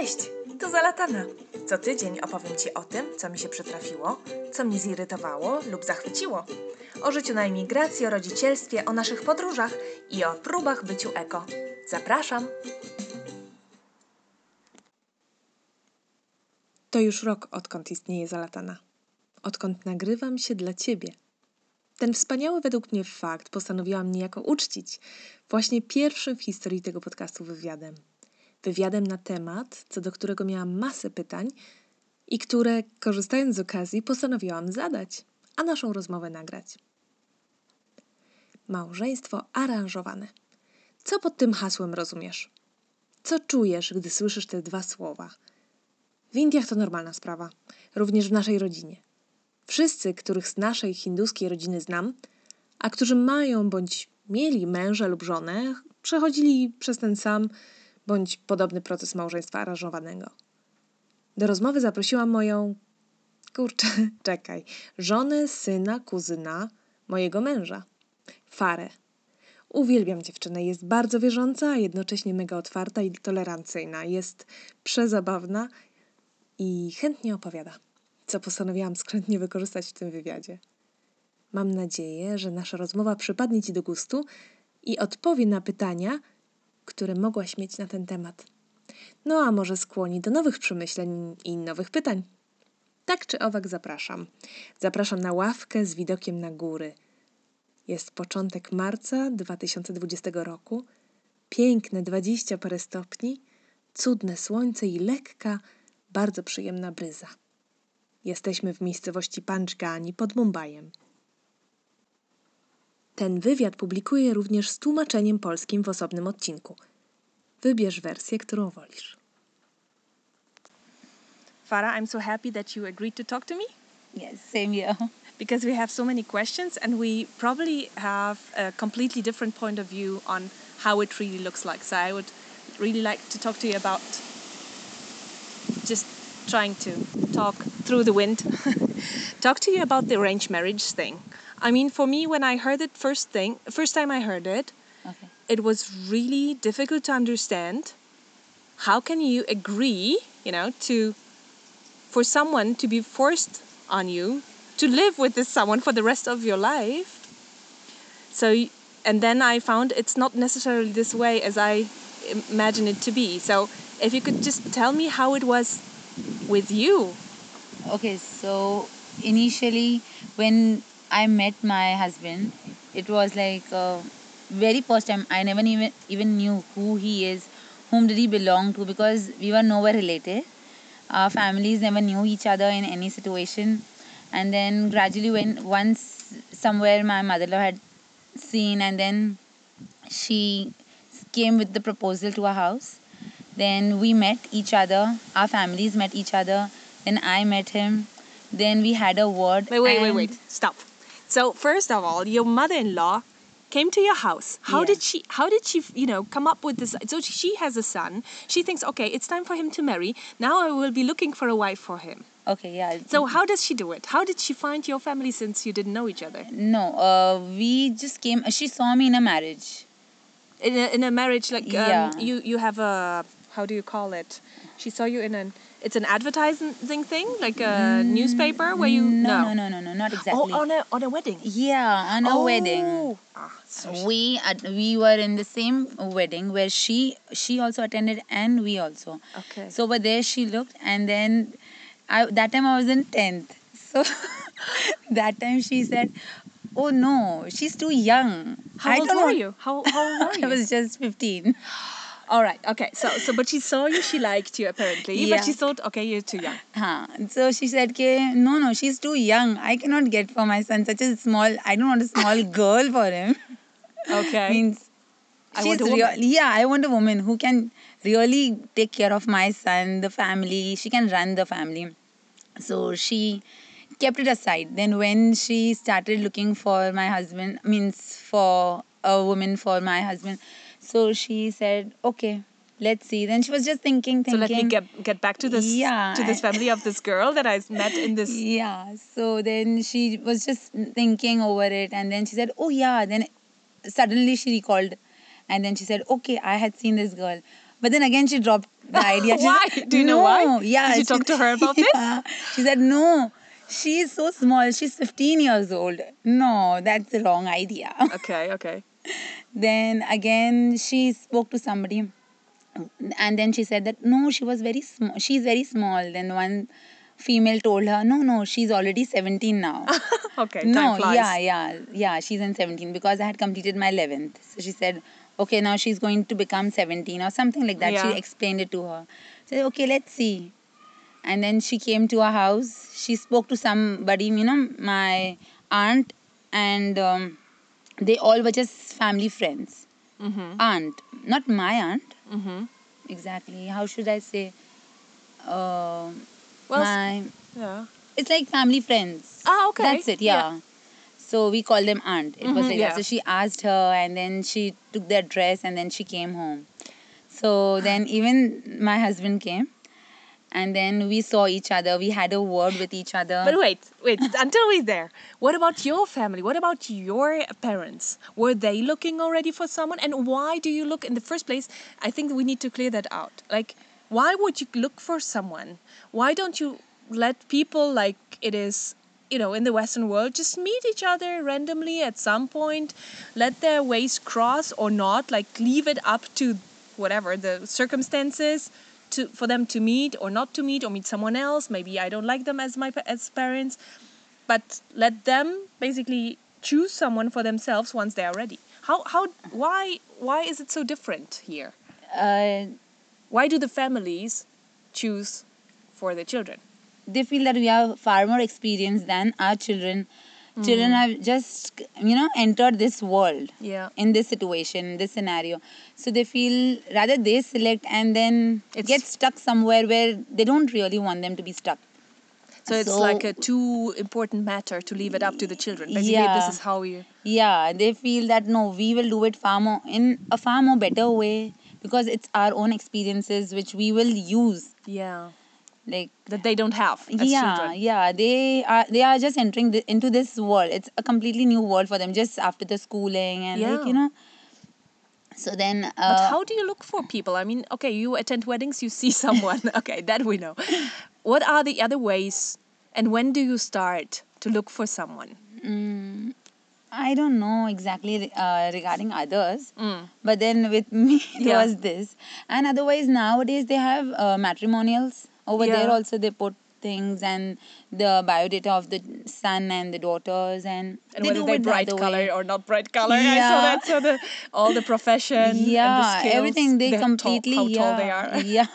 Cześć, tu Zalatana. Co tydzień opowiem Ci o tym, co mi się przytrafiło, co mnie zirytowało lub zachwyciło. O życiu na emigracji, o rodzicielstwie, o naszych podróżach i o próbach byciu eko. Zapraszam! To już rok, odkąd istnieje Zalatana. Odkąd nagrywam się dla Ciebie. Ten wspaniały według mnie fakt postanowiłam niejako uczcić właśnie pierwszym w historii tego podcastu wywiadem. Wywiadem na temat, co do którego miałam masę pytań i które, korzystając z okazji, postanowiłam zadać, a naszą rozmowę nagrać. Małżeństwo aranżowane. Co pod tym hasłem rozumiesz? Co czujesz, gdy słyszysz te dwa słowa? W Indiach to normalna sprawa, również w naszej rodzinie. Wszyscy, których z naszej hinduskiej rodziny znam, a którzy mają bądź mieli męża lub żonę, przechodzili przez ten sam bądź podobny proces małżeństwa aranżowanego. Do rozmowy zaprosiłam moją. Kurczę, czekaj. Żonę, syna, kuzyna mojego męża. Farę. Uwielbiam dziewczynę. Jest bardzo wierząca, a jednocześnie mega otwarta i tolerancyjna. Jest przezabawna i chętnie opowiada, co postanowiłam skrętnie wykorzystać w tym wywiadzie. Mam nadzieję, że nasza rozmowa przypadnie Ci do gustu i odpowie na pytania, które mogłaś mieć na ten temat. No a może skłoni do nowych przemyśleń i nowych pytań. Tak czy owak zapraszam. Zapraszam na ławkę z widokiem na góry. Jest początek marca 2020 roku. Piękne 20 parę stopni, cudne słońce i lekka, bardzo przyjemna bryza. Jesteśmy w miejscowości Panchgani pod Mumbajem. Ten wywiad publikuję również z tłumaczeniem polskim w osobnym odcinku. Wybierz wersję, którą wolisz. Farah, I'm so happy that you agreed to talk to me. Yes, same here. Because we have so many questions and we probably have a completely different point of view on how it really looks like. So I would really like to talk to you about just trying to talk through the wind. talk to you about the arranged marriage thing. I mean, for me, when I heard it first thing, first time I heard it, Okay. it was really difficult to understand. How can you agree, you know, to for someone to be forced on you to live with this someone for the rest of your life? So, and then I found it's not necessarily this way as I imagine it to be. So, if you could just tell me how it was with you. Okay, so initially when I met my husband, it was like uh, very first time. I never even even knew who he is, whom did he belong to, because we were nowhere related. Our families never knew each other in any situation, and then gradually, when once somewhere my mother-in-law had seen, and then she came with the proposal to our house. Then we met each other. Our families met each other. Then I met him. Then we had a word. Wait, wait, wait, wait. Stop. So first of all, your mother-in-law came to your house. How Yeah. did she? How did she? You know, come up with this? So she has a son. She thinks, okay, it's time for him to marry. Now I will be looking for a wife for him. Okay, yeah. So how does she do it? How did she find your family since you didn't know each other? no, uh, we just came. She saw me in a marriage. In a, in a marriage, like um, Yeah. you you have a how do you call it? She saw you in an it's an advertising thing, like a newspaper where you Mm, No, no, no, no, no, not exactly. Oh, on a on a wedding. yeah, on a wedding. Oh. Ah, so we at, we were in the same wedding where she she also attended and we also Okay. so over there she looked and then i that time i was in 10th so that time she said oh no she's too young How I old were you? How, how old were you? i was just 15 All right. Okay. So so but she saw you. She liked you apparently. Yeah. But she thought, okay, you're too young. huh. so she said Ke, no no she's too young i cannot get for my son such a small i don't want a small girl for him Okay. means I she's want a real- yeah i want a woman who can really take care of my son the family she can run the family so she kept it aside then when she started looking for my husband means for a woman for my husband so she said okay let's see then she was just thinking thinking. so let me get get back to this Yeah, to this family of this girl that I met in this. yeah so then she was just thinking over it and then she said oh yeah then suddenly she recalled and then she said okay i had seen this girl but then again she dropped the idea. She Why? said, Do you know no. why? Yeah. Did you talk to her about this? She said, no. She is so small. She's 15 years old. No, that's the wrong idea. Okay, okay. Then again, she spoke to somebody. And then she said that no, she was very small. She's very small. Then one female told her, no, no, she's already 17 now. Okay, no, time flies. yeah, yeah, yeah. She's in 17 because I had completed my 11th. So she said, okay, now she's going to become 17 or something like that. Yeah. She explained it to her. Said, okay, let's see. And then she came to our house. She spoke to somebody, you know, my aunt, and um, they all were just family friends. Mm-hmm. Aunt, not my aunt, Mm-hmm. exactly. How should I say? Uh, Well, my, yeah. it's like family friends. Ah, okay. That's it, yeah. So we call them aunt. It was Mhm, like yeah. that. So she asked her, and then she took the address, and then she came home. So then even my husband came, and then we saw each other. We had a word with each other. But wait, wait, until we're there. What about your family? What about your parents? Were they looking already for someone? And why do you look in the first place? I think we need to clear that out. Like, why would you look for someone? Why don't you let people like it is, you know, in the Western world just meet each other randomly at some point, let their ways cross or not, like leave it up to whatever the circumstances to for them to meet or not to meet or meet someone else. Maybe i don't like them as my as parents. But let them basically choose someone for themselves once they are ready. How how why why is it so different here? Uh, why do the families choose for the children? They feel that we have far more experience than our children. Mm. Children have just, you know, entered this world. yeah in this situation, this scenario. So they feel rather they select and then It's- get stuck somewhere where they don't really want them to be stuck. so it's So- like a too important matter to leave it up to the children basically Yeah. this is how you Yeah, they feel that no, we will do it far more in a far more better way because it's our own experiences which we will use. yeah Like that they don't have yeah, children yeah, they are they are just entering the, into this world. It's a completely new world for them just after the schooling and like you know. So then, uh, But how do you look for people? I mean, okay, you attend weddings, you see someone. okay, that we know. What are the other ways, and when do you start to look for someone? Mm, I don't know exactly uh, regarding others, Mm. but then with me it Yeah. was this. And otherwise, nowadays they have uh, matrimonials over there. Also, they put things and the biodata of the son and the daughters, and, And they whether do the bright color way. or not bright color. I saw Yeah. that. So the all the profession, and the yeah, skills, everything they their tall- completely how yeah, tall they are. yeah.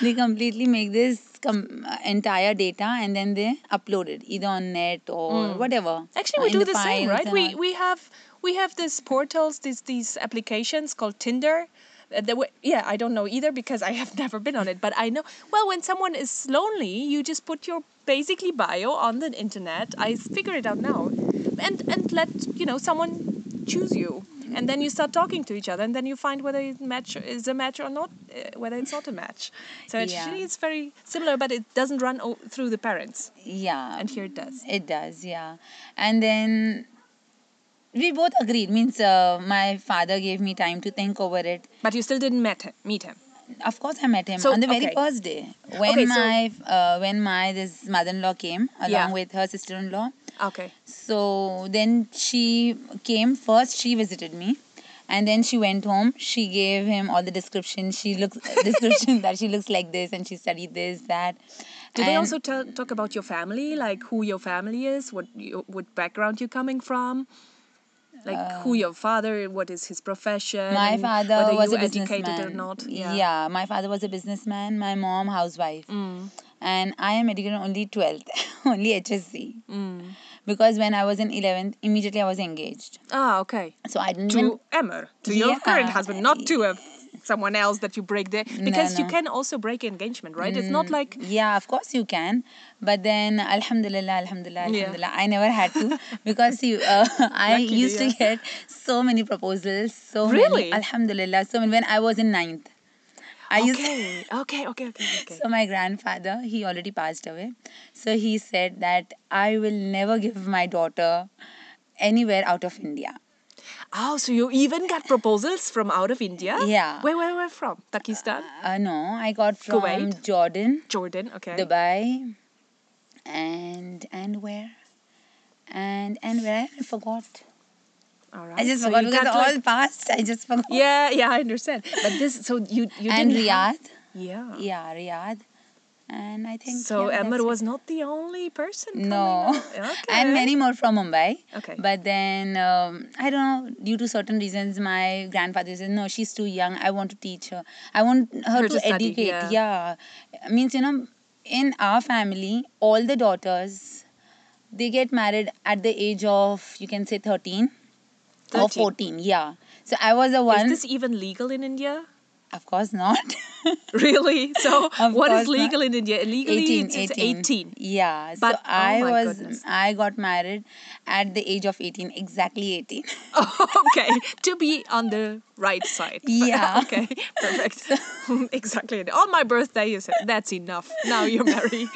they completely make this com- uh, entire data and then they upload it either on net or Mm. whatever. Actually, uh, we do the, same, right? We we have we have these portals, these these applications called Tinder. Uh, that we- yeah, I don't know either because I have never been on it, but I know. Well, when someone is lonely, you just put your basically bio on the internet. I figure it out now, and and let you know someone choose you, and then you start talking to each other, and then you find whether it match is a match or not, uh, whether it's not a match. So Yeah. actually, it's very similar, but it doesn't run o- through the parents, yeah, and here it does. It does, yeah. And then we both agreed. Means uh, my father gave me time to think over it. But you still didn't met him, meet him. Of course, I met him So, on the very okay. first day when Okay, so- my uh, when my this mother-in-law came along Yeah. with her sister-in-law. Okay. So then she came first. She visited me, and then she went home. She gave him all the description. She looks description that she looks like this and she studied this that. Do they also tell, talk about your family, like who your family is, what you, what background you're coming from, like who your father, what is his profession, Uh, My father whether was you a educated businessman. or not. Yeah. my father was a businessman. My mom housewife, Mm. and I am educated only twelfth, only HSC. Mm. Because when I was in eleventh, immediately I was engaged. Ah, okay. So I didn't. even- To Emmer, to your current husband, not to a someone else that you break the because you no. can also break engagement, right? It's not like Yeah, of course you can, but then Alhamdulillah, Alhamdulillah, Yeah. Alhamdulillah, I never had to because you, uh, I Luckily, used to get so many proposals, so Really? many. Alhamdulillah, so many when I was in ninth. I used okay, okay, okay, okay, okay. So my grandfather, he already passed away. So he said that I will never give my daughter anywhere out of India. Oh, so you even got proposals from out of India? Yeah. Where, where, where from? Pakistan? Uh, no, I got from Kuwait? Jordan, Jordan? Okay. Dubai, and and where? And and where I forgot. All right. I just So forgot because all like- past. I just forgot. Yeah, yeah, I understand. But this, so you you and didn't have- Riyadh. yeah. Yeah, Riyadh. And I think So yeah, Emma that's it. was not the only person. coming No. Okay. and many more from Mumbai. Okay. But then um, I don't know, due to certain reasons, my grandfather said, "No, she's too young. I want to teach her. I want her, Her to, to study, educate." yeah. Yeah. means you know, in our family, all the daughters, they get married at the age of you can say thirteen, or fourteen. Yeah. So I was the one Is this even legal in India? Of course not. Really? So Of what is course not. legal in India? Legally, 18, it's, it's 18. 18. Yeah. But- so oh I was goodness. I got married at the age of 18, exactly 18. okay, to be on the right side. Yeah. okay, perfect. exactly. On my birthday, you said that's enough. Now you're married.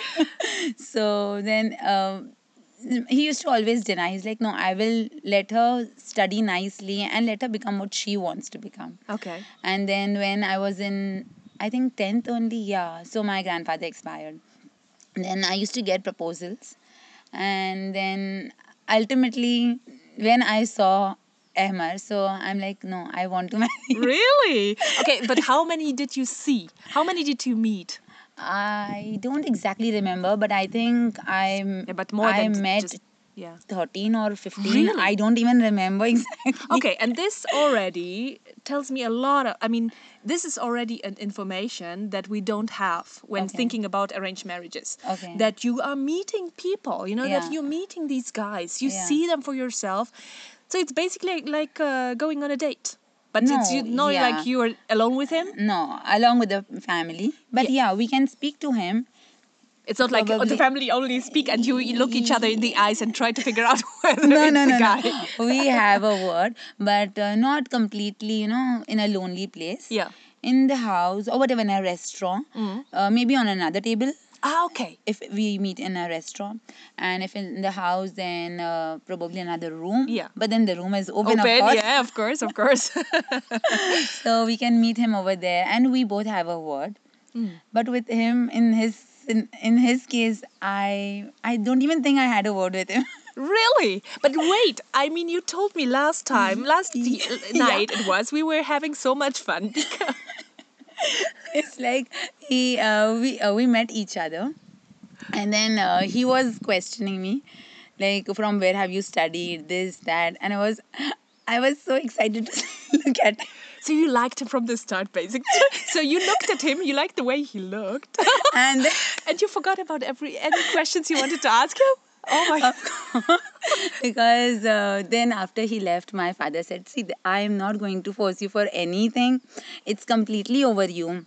so then um, he used to always deny. He's like, no, I will let her study nicely and let her become what she wants to become. Okay. And then when I was in, I think 10th only, yeah. So my grandfather expired. Then I used to get proposals. And then ultimately, when I saw Ahmar, so I'm like, no, I want to marry. Really? Okay, but how many did you see? How many did you meet? I don't exactly remember, but I think I'm. Yeah, but more I than met just yeah. 13 or 15. Really? I don't even remember exactly. Okay, and this already tells me a lot of. I mean, this is already an information that we don't have when Okay. thinking about arranged marriages. Okay. That you are meeting people, you know, Yeah. that you're meeting these guys, you Yeah. see them for yourself. So it's basically like uh, going on a date, but it's you, No, not yeah. like you are alone with him. No, along with the family. But yeah, we can speak to him. It's not like oh, the family only speak and you, look each other in the eyes and try to figure out whether No, it's no, the no, guy. no. We have a word, but uh, not completely, you know, in a lonely place. Yeah. In the house or whatever, in a restaurant. Mm. Uh, maybe on another table. Ah, okay. if we meet in a restaurant and if in the house then uh, probably another room Yeah. but then the room is open, Open, of yeah, of course, of course. so we can meet him over there and we both have a word Mm. but with him in his in, in his case i i don't even think i had a word with him Really? But wait, I mean, you told me last time, last y- Yeah. night it was, we were having so much fun. It's like he uh, we uh, we met each other and then uh, he was questioning me like from where have you studied this that and i was i was so excited to look at him. So you liked him from the start, basically. So you looked at him, you liked the way he looked, and and you forgot about every any questions you wanted to ask him. Oh my! Uh, because uh, then after he left my father said see i am not going to force you for anything. It's completely over you.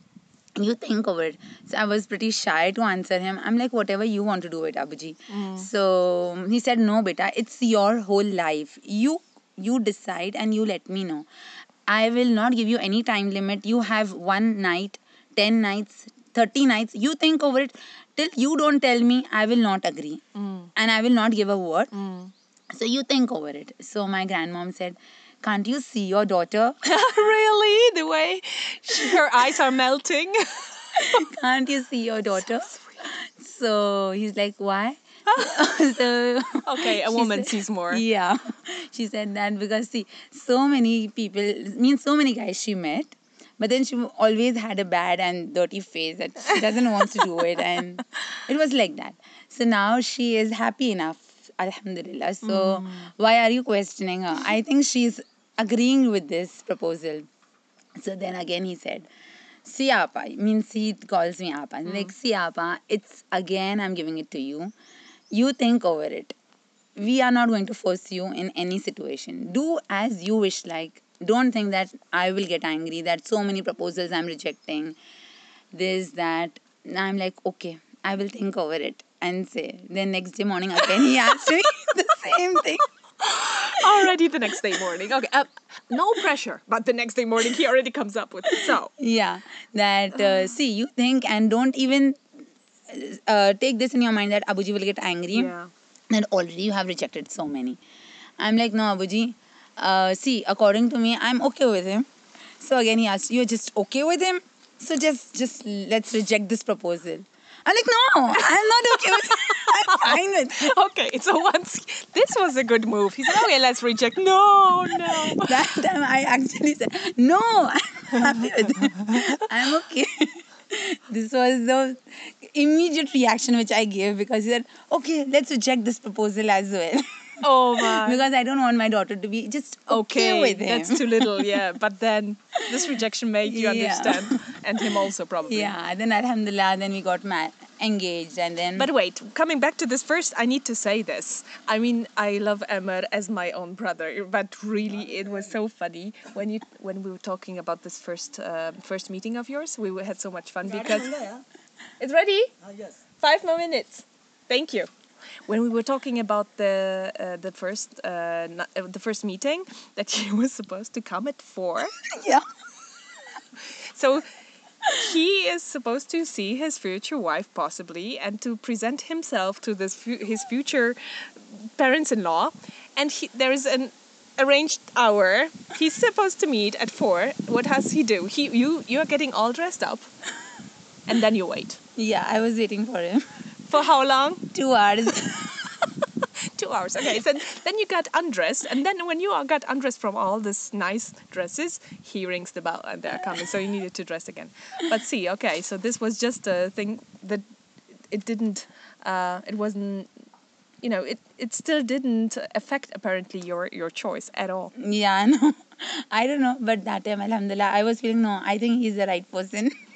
You think over it. So i was pretty shy to answer him. I'm like whatever you want to do it abuji. Mm. So um, he said no beta. It's your whole life. You you decide and you let me know. I will not give you any time limit. You have one night 10 nights 30 nights. You think over it till you don't tell me i will not agree hmm. and i will not give a word hmm. so you think over it. So my grandmom said, Can't you see your daughter? really? The way she, her eyes are melting. Can't you see your daughter? So he's like, Why? so Okay, a woman said- sees more. Yeah. She said that because see, so many people means so many guys she met, but then she always had a bad and dirty face that she doesn't want to do it and it was like that. So now she is happy enough. Alhamdulillah. So mm. why are you questioning her? I think she's agreeing with this proposal. So then again he said, See Apa, means he calls me Apa. Mm. Like, see Apa, it's again I'm giving it to you. You think over it. We are not going to force you in any situation. Do as you wish like. Don't think that I will get angry that so many proposals I'm rejecting. This, that. And I'm like, okay, I will think over it and say. Then next day morning again he asked me the same thing. Already the next day morning. Okay, uh, no pressure. But the next day morning, he already comes up with it. So, Yeah, that uh, see, you think and don't even uh, take this in your mind that Abuji will get angry. yeah. That already you have rejected so many. I'm like, no, Abuji, uh, see, according to me, I'm okay with him. So again, he asked, "You're just okay with him? So just, just let's reject this proposal." I'm like, "No, I'm not okay with. It. I'm fine with." It. Okay, so once this was a good move. He said, "Okay, let's reject." No, no. That time I actually said, "No, I'm happy with it. I'm okay." this was the immediate reaction which I gave because he said, "Okay, let's reject this proposal as well." Oh my. because I don't want my daughter to be just okay, okay, with him. that's too little. Yeah, but then this rejection made you Yeah. understand, and him also probably. yeah. Then Alhamdulillah, then we got ma- engaged, and then But wait, coming back to this first, I need to say this. I mean, I love Emmer as my own brother, but really, it was so funny when you when we were talking about this first uh, first meeting of yours. We had so much fun because it's ready. yes. Five more minutes. Thank you. When we were talking about the uh, the first uh, n- uh, the first meeting, that he was supposed to come at four. yeah. So he is supposed to see his future wife possibly and to present himself to this fu- his future parents-in-law and he, there is an arranged hour he's supposed to meet at 4 what does he do he you you're getting all dressed up and then you wait Yeah, I was waiting for him. For how long? Two hours. two hours okay. So then you got undressed and then when you all got undressed from all this nice dresses he rings the bell and they're coming so you needed to dress again. But see okay so this was just a thing that it didn't uh, it wasn't you know it, it still didn't affect apparently your your choice at all. Yeah, i know. I don't know, but that time, Alhamdulillah, I was feeling no, I think he's the right person.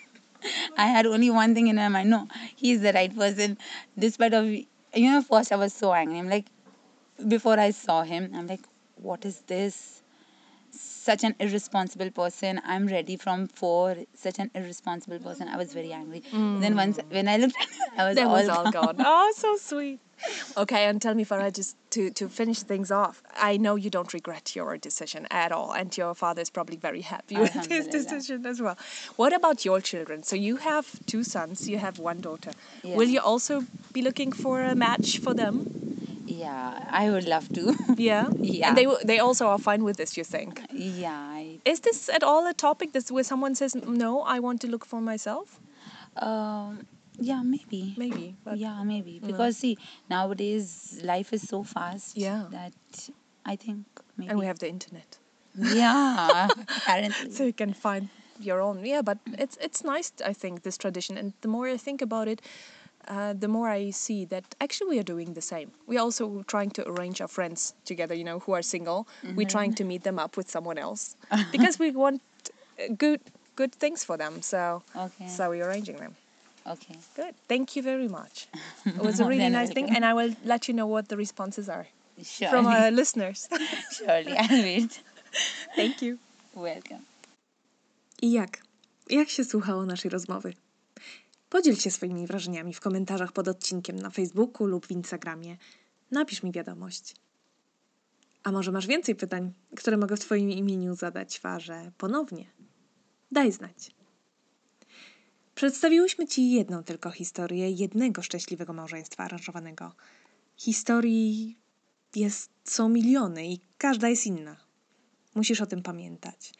I had only one thing in my mind no, he's the right person. Despite of, you know, first I was so angry. I'm like, before I saw him, I'm like, what is this? Such an irresponsible person. I'm ready from four. Such an irresponsible person. I was very angry. Then once hmm. when I looked, I was that all, was all gone oh so sweet okay and tell me Farah just to to finish things off I know you don't regret your decision at all and your father is probably very happy with his decision as well. What about your children? So you have two sons you have one daughter. Will you also be looking for a match for them? Yeah, I would love to. yeah? Yeah. and they they also are fine with this you think? Yeah, I is this at all a topic this where someone says no I want to look for myself Um, yeah, maybe. maybe yeah, maybe. Because see, nowadays life is so fast Yeah. that I think maybe. and we have the internet yeah, apparently. so you can find your own yeah but it's it's nice i think this tradition and the more i think about it uh, the more i see that actually we are doing the same we're also trying to arrange our friends together you know who are single we're trying to meet them up with someone else because we want uh, good good things for them so Okay. so we're arranging them okay. good thank you very much it was a really nice thing and i will let you know what the responses are Surely. from our listeners Surely. I'll wait. thank you Welcome. I jak? Jak się słuchało naszej rozmowy? Podziel się swoimi wrażeniami w komentarzach pod odcinkiem na Facebooku lub w Instagramie. Napisz mi wiadomość. A może masz więcej pytań, które mogę w Twoim imieniu zadać Farze ponownie? Daj znać. Przedstawiłyśmy Ci jedną tylko historię jednego szczęśliwego małżeństwa aranżowanego. Historii jest, są miliony i każda jest inna. Musisz o tym pamiętać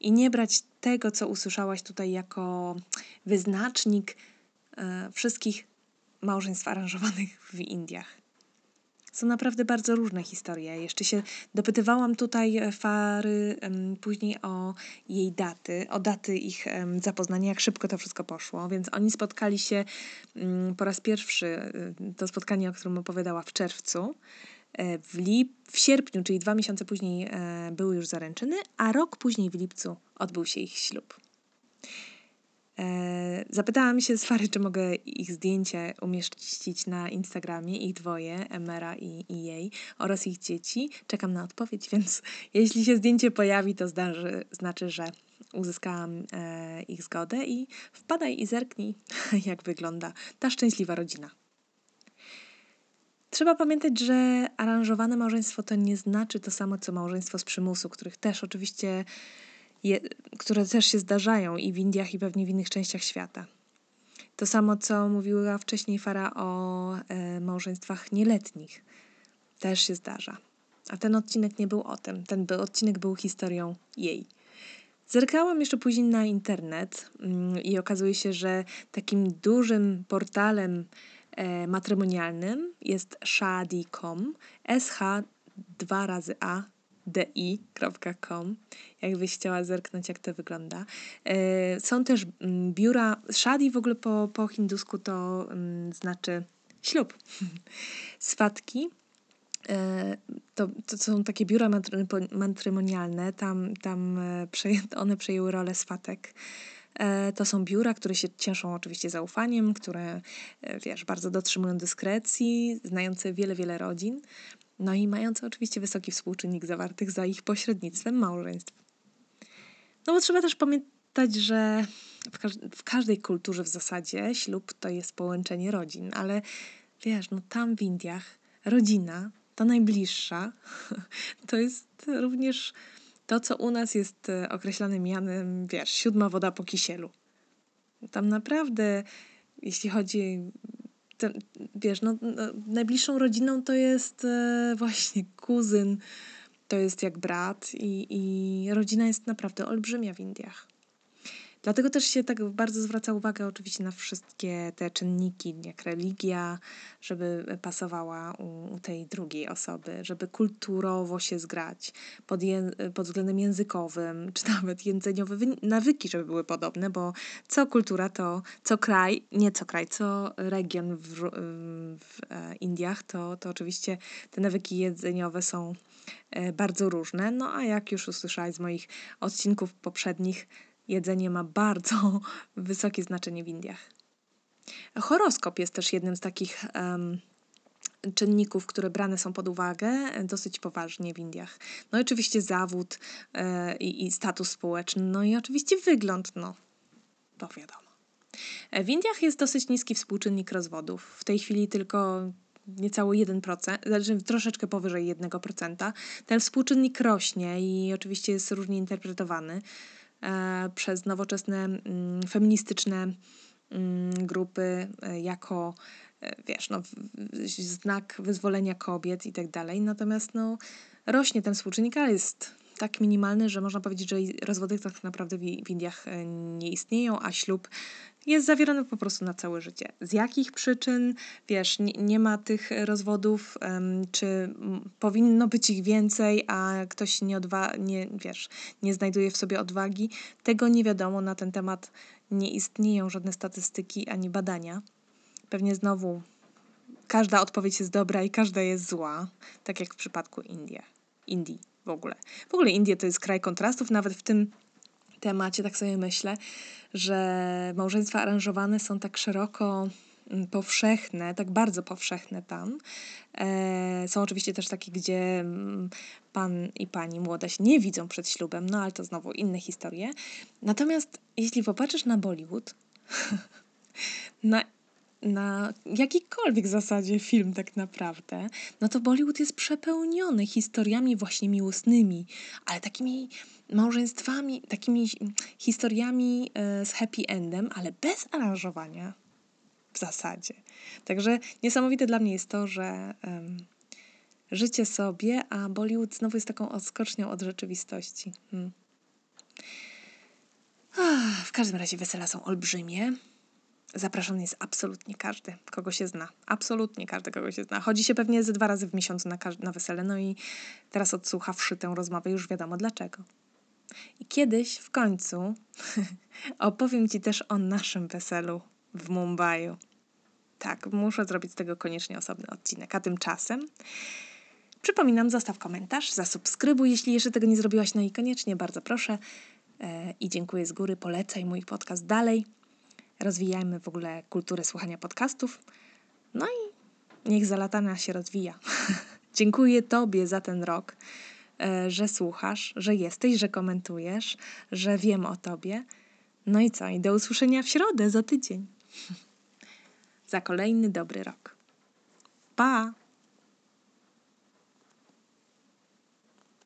i nie brać tego, co usłyszałaś tutaj, jako wyznacznik e, wszystkich małżeństw aranżowanych w Indiach. Są naprawdę bardzo różne historie. Jeszcze się dopytywałam tutaj e, Fary później o jej daty, o daty ich zapoznania, jak szybko to wszystko poszło. Więc oni spotkali się mm, po raz pierwszy, y, to spotkanie, o którym opowiadała w czerwcu. E, W, lip, w sierpniu, czyli dwa miesiące później, e, były już zaręczyny, a rok później w lipcu odbył się ich ślub. E, Zapytałam się z Fary, czy mogę ich zdjęcie umieścić na Instagramie, ich dwoje, Emera i, i jej, oraz ich dzieci. Czekam na odpowiedź, więc jeśli się zdjęcie pojawi, to zdarzy, znaczy, że uzyskałam e, ich zgodę i wpadaj i zerknij, jak wygląda ta szczęśliwa rodzina. Trzeba pamiętać, że aranżowane małżeństwo to nie znaczy to samo, co małżeństwo z przymusu, których też oczywiście, je, które też się zdarzają i w Indiach, i pewnie w innych częściach świata. To samo, co mówiła wcześniej Fara o e, małżeństwach nieletnich, też się zdarza. A ten odcinek nie był o tym. Ten by, odcinek był historią jej. Zerkałam jeszcze później na internet mm, i okazuje się, że takim dużym portalem e, matrymonialnym jest shadi.com, sh 2 razy a di.com, jakbyś chciała zerknąć, jak to wygląda. E, są też mm, biura, shadi w ogóle po, po hindusku to mm, znaczy ślub. Swatki e, to, to są takie biura matrymonialne, tam, tam e, one przejęły rolę swatek. To są biura, które się cieszą oczywiście zaufaniem, które, wiesz, bardzo dotrzymują dyskrecji, znające wiele, wiele rodzin no i mające oczywiście wysoki współczynnik zawartych za ich pośrednictwem małżeństw. No bo trzeba też pamiętać, że w, każ w każdej kulturze w zasadzie ślub to jest połączenie rodzin, ale wiesz, no tam w Indiach rodzina, ta najbliższa, to jest również to, co u nas jest e, określane mianem, wiesz, siódma woda po kisielu. Tam naprawdę, jeśli chodzi ten, wiesz, no, no, najbliższą rodziną to jest e, właśnie kuzyn, to jest jak brat i, i rodzina jest naprawdę olbrzymia w Indiach. Dlatego też się tak bardzo zwraca uwagę oczywiście na wszystkie te czynniki, jak religia, żeby pasowała u, u tej drugiej osoby, żeby kulturowo się zgrać pod, je, pod względem językowym, czy nawet jedzeniowe nawyki, żeby były podobne, bo co kultura to, co kraj, nie co kraj, co region w, w e, Indiach, to, to oczywiście te nawyki jedzeniowe są e, bardzo różne. No a jak już usłyszałeś z moich odcinków poprzednich, jedzenie ma bardzo wysokie znaczenie w Indiach. Horoskop jest też jednym z takich um, czynników, które brane są pod uwagę dosyć poważnie w Indiach. No i oczywiście zawód e, i, status społeczny, no i oczywiście wygląd, no to wiadomo. E, w Indiach jest dosyć niski współczynnik rozwodów. W tej chwili tylko niecały 1%, znaczy troszeczkę powyżej 1%. Ten współczynnik rośnie i oczywiście jest różnie interpretowany. E, przez nowoczesne mm, feministyczne mm, grupy e, jako e, wiesz, no, znak wyzwolenia kobiet i tak dalej. Natomiast no, rośnie ten współczynnik, ale jest tak minimalny, że można powiedzieć, że rozwody tak naprawdę w Indiach nie istnieją, a ślub jest zawierany po prostu na całe życie. Z jakich przyczyn, wiesz, nie, nie ma tych rozwodów, um, czy powinno być ich więcej, a ktoś nie, odwa- nie, wiesz, nie znajduje w sobie odwagi, tego nie wiadomo. Na ten temat nie istnieją żadne statystyki ani badania. Pewnie znowu każda odpowiedź jest dobra i każda jest zła, tak jak w przypadku Indii. Indii w ogóle. W ogóle Indie to jest kraj kontrastów, nawet w tym temacie tak sobie myślę, że małżeństwa aranżowane są tak szeroko mm, powszechne, tak bardzo powszechne tam. E, są oczywiście też takie, gdzie mm, pan i pani młoda się nie widzą przed ślubem, no ale to znowu inne historie. Natomiast jeśli popatrzysz na Bollywood, na na jakikolwiek zasadzie film tak naprawdę, no to Bollywood jest przepełniony historiami właśnie miłosnymi, ale takimi małżeństwami, takimi historiami e, z happy endem, ale bez aranżowania w zasadzie. Także niesamowite dla mnie jest to, że um, życie sobie, a Bollywood znowu jest taką odskocznią od rzeczywistości. Hmm. W każdym razie wesela są olbrzymie. Zapraszany jest absolutnie każdy, kogo się zna. Absolutnie każdy, kogo się zna. Chodzi się pewnie ze dwa razy w miesiącu na, na wesele, no i teraz odsłuchawszy tę rozmowę już wiadomo dlaczego. I kiedyś w końcu opowiem Ci też o naszym weselu w Mumbai. Tak, muszę zrobić z tego koniecznie osobny odcinek. A tymczasem przypominam, zostaw komentarz, zasubskrybuj, jeśli jeszcze tego nie zrobiłaś, no i koniecznie bardzo proszę e, i dziękuję z góry, polecaj mój podcast dalej. Rozwijajmy w ogóle kulturę słuchania podcastów. No i niech zalatana się rozwija. Dziękuję Tobie za ten rok. E, że słuchasz, że jesteś, że komentujesz, że wiem o tobie. No i co? I do usłyszenia w środę za tydzień. za kolejny dobry rok. Pa!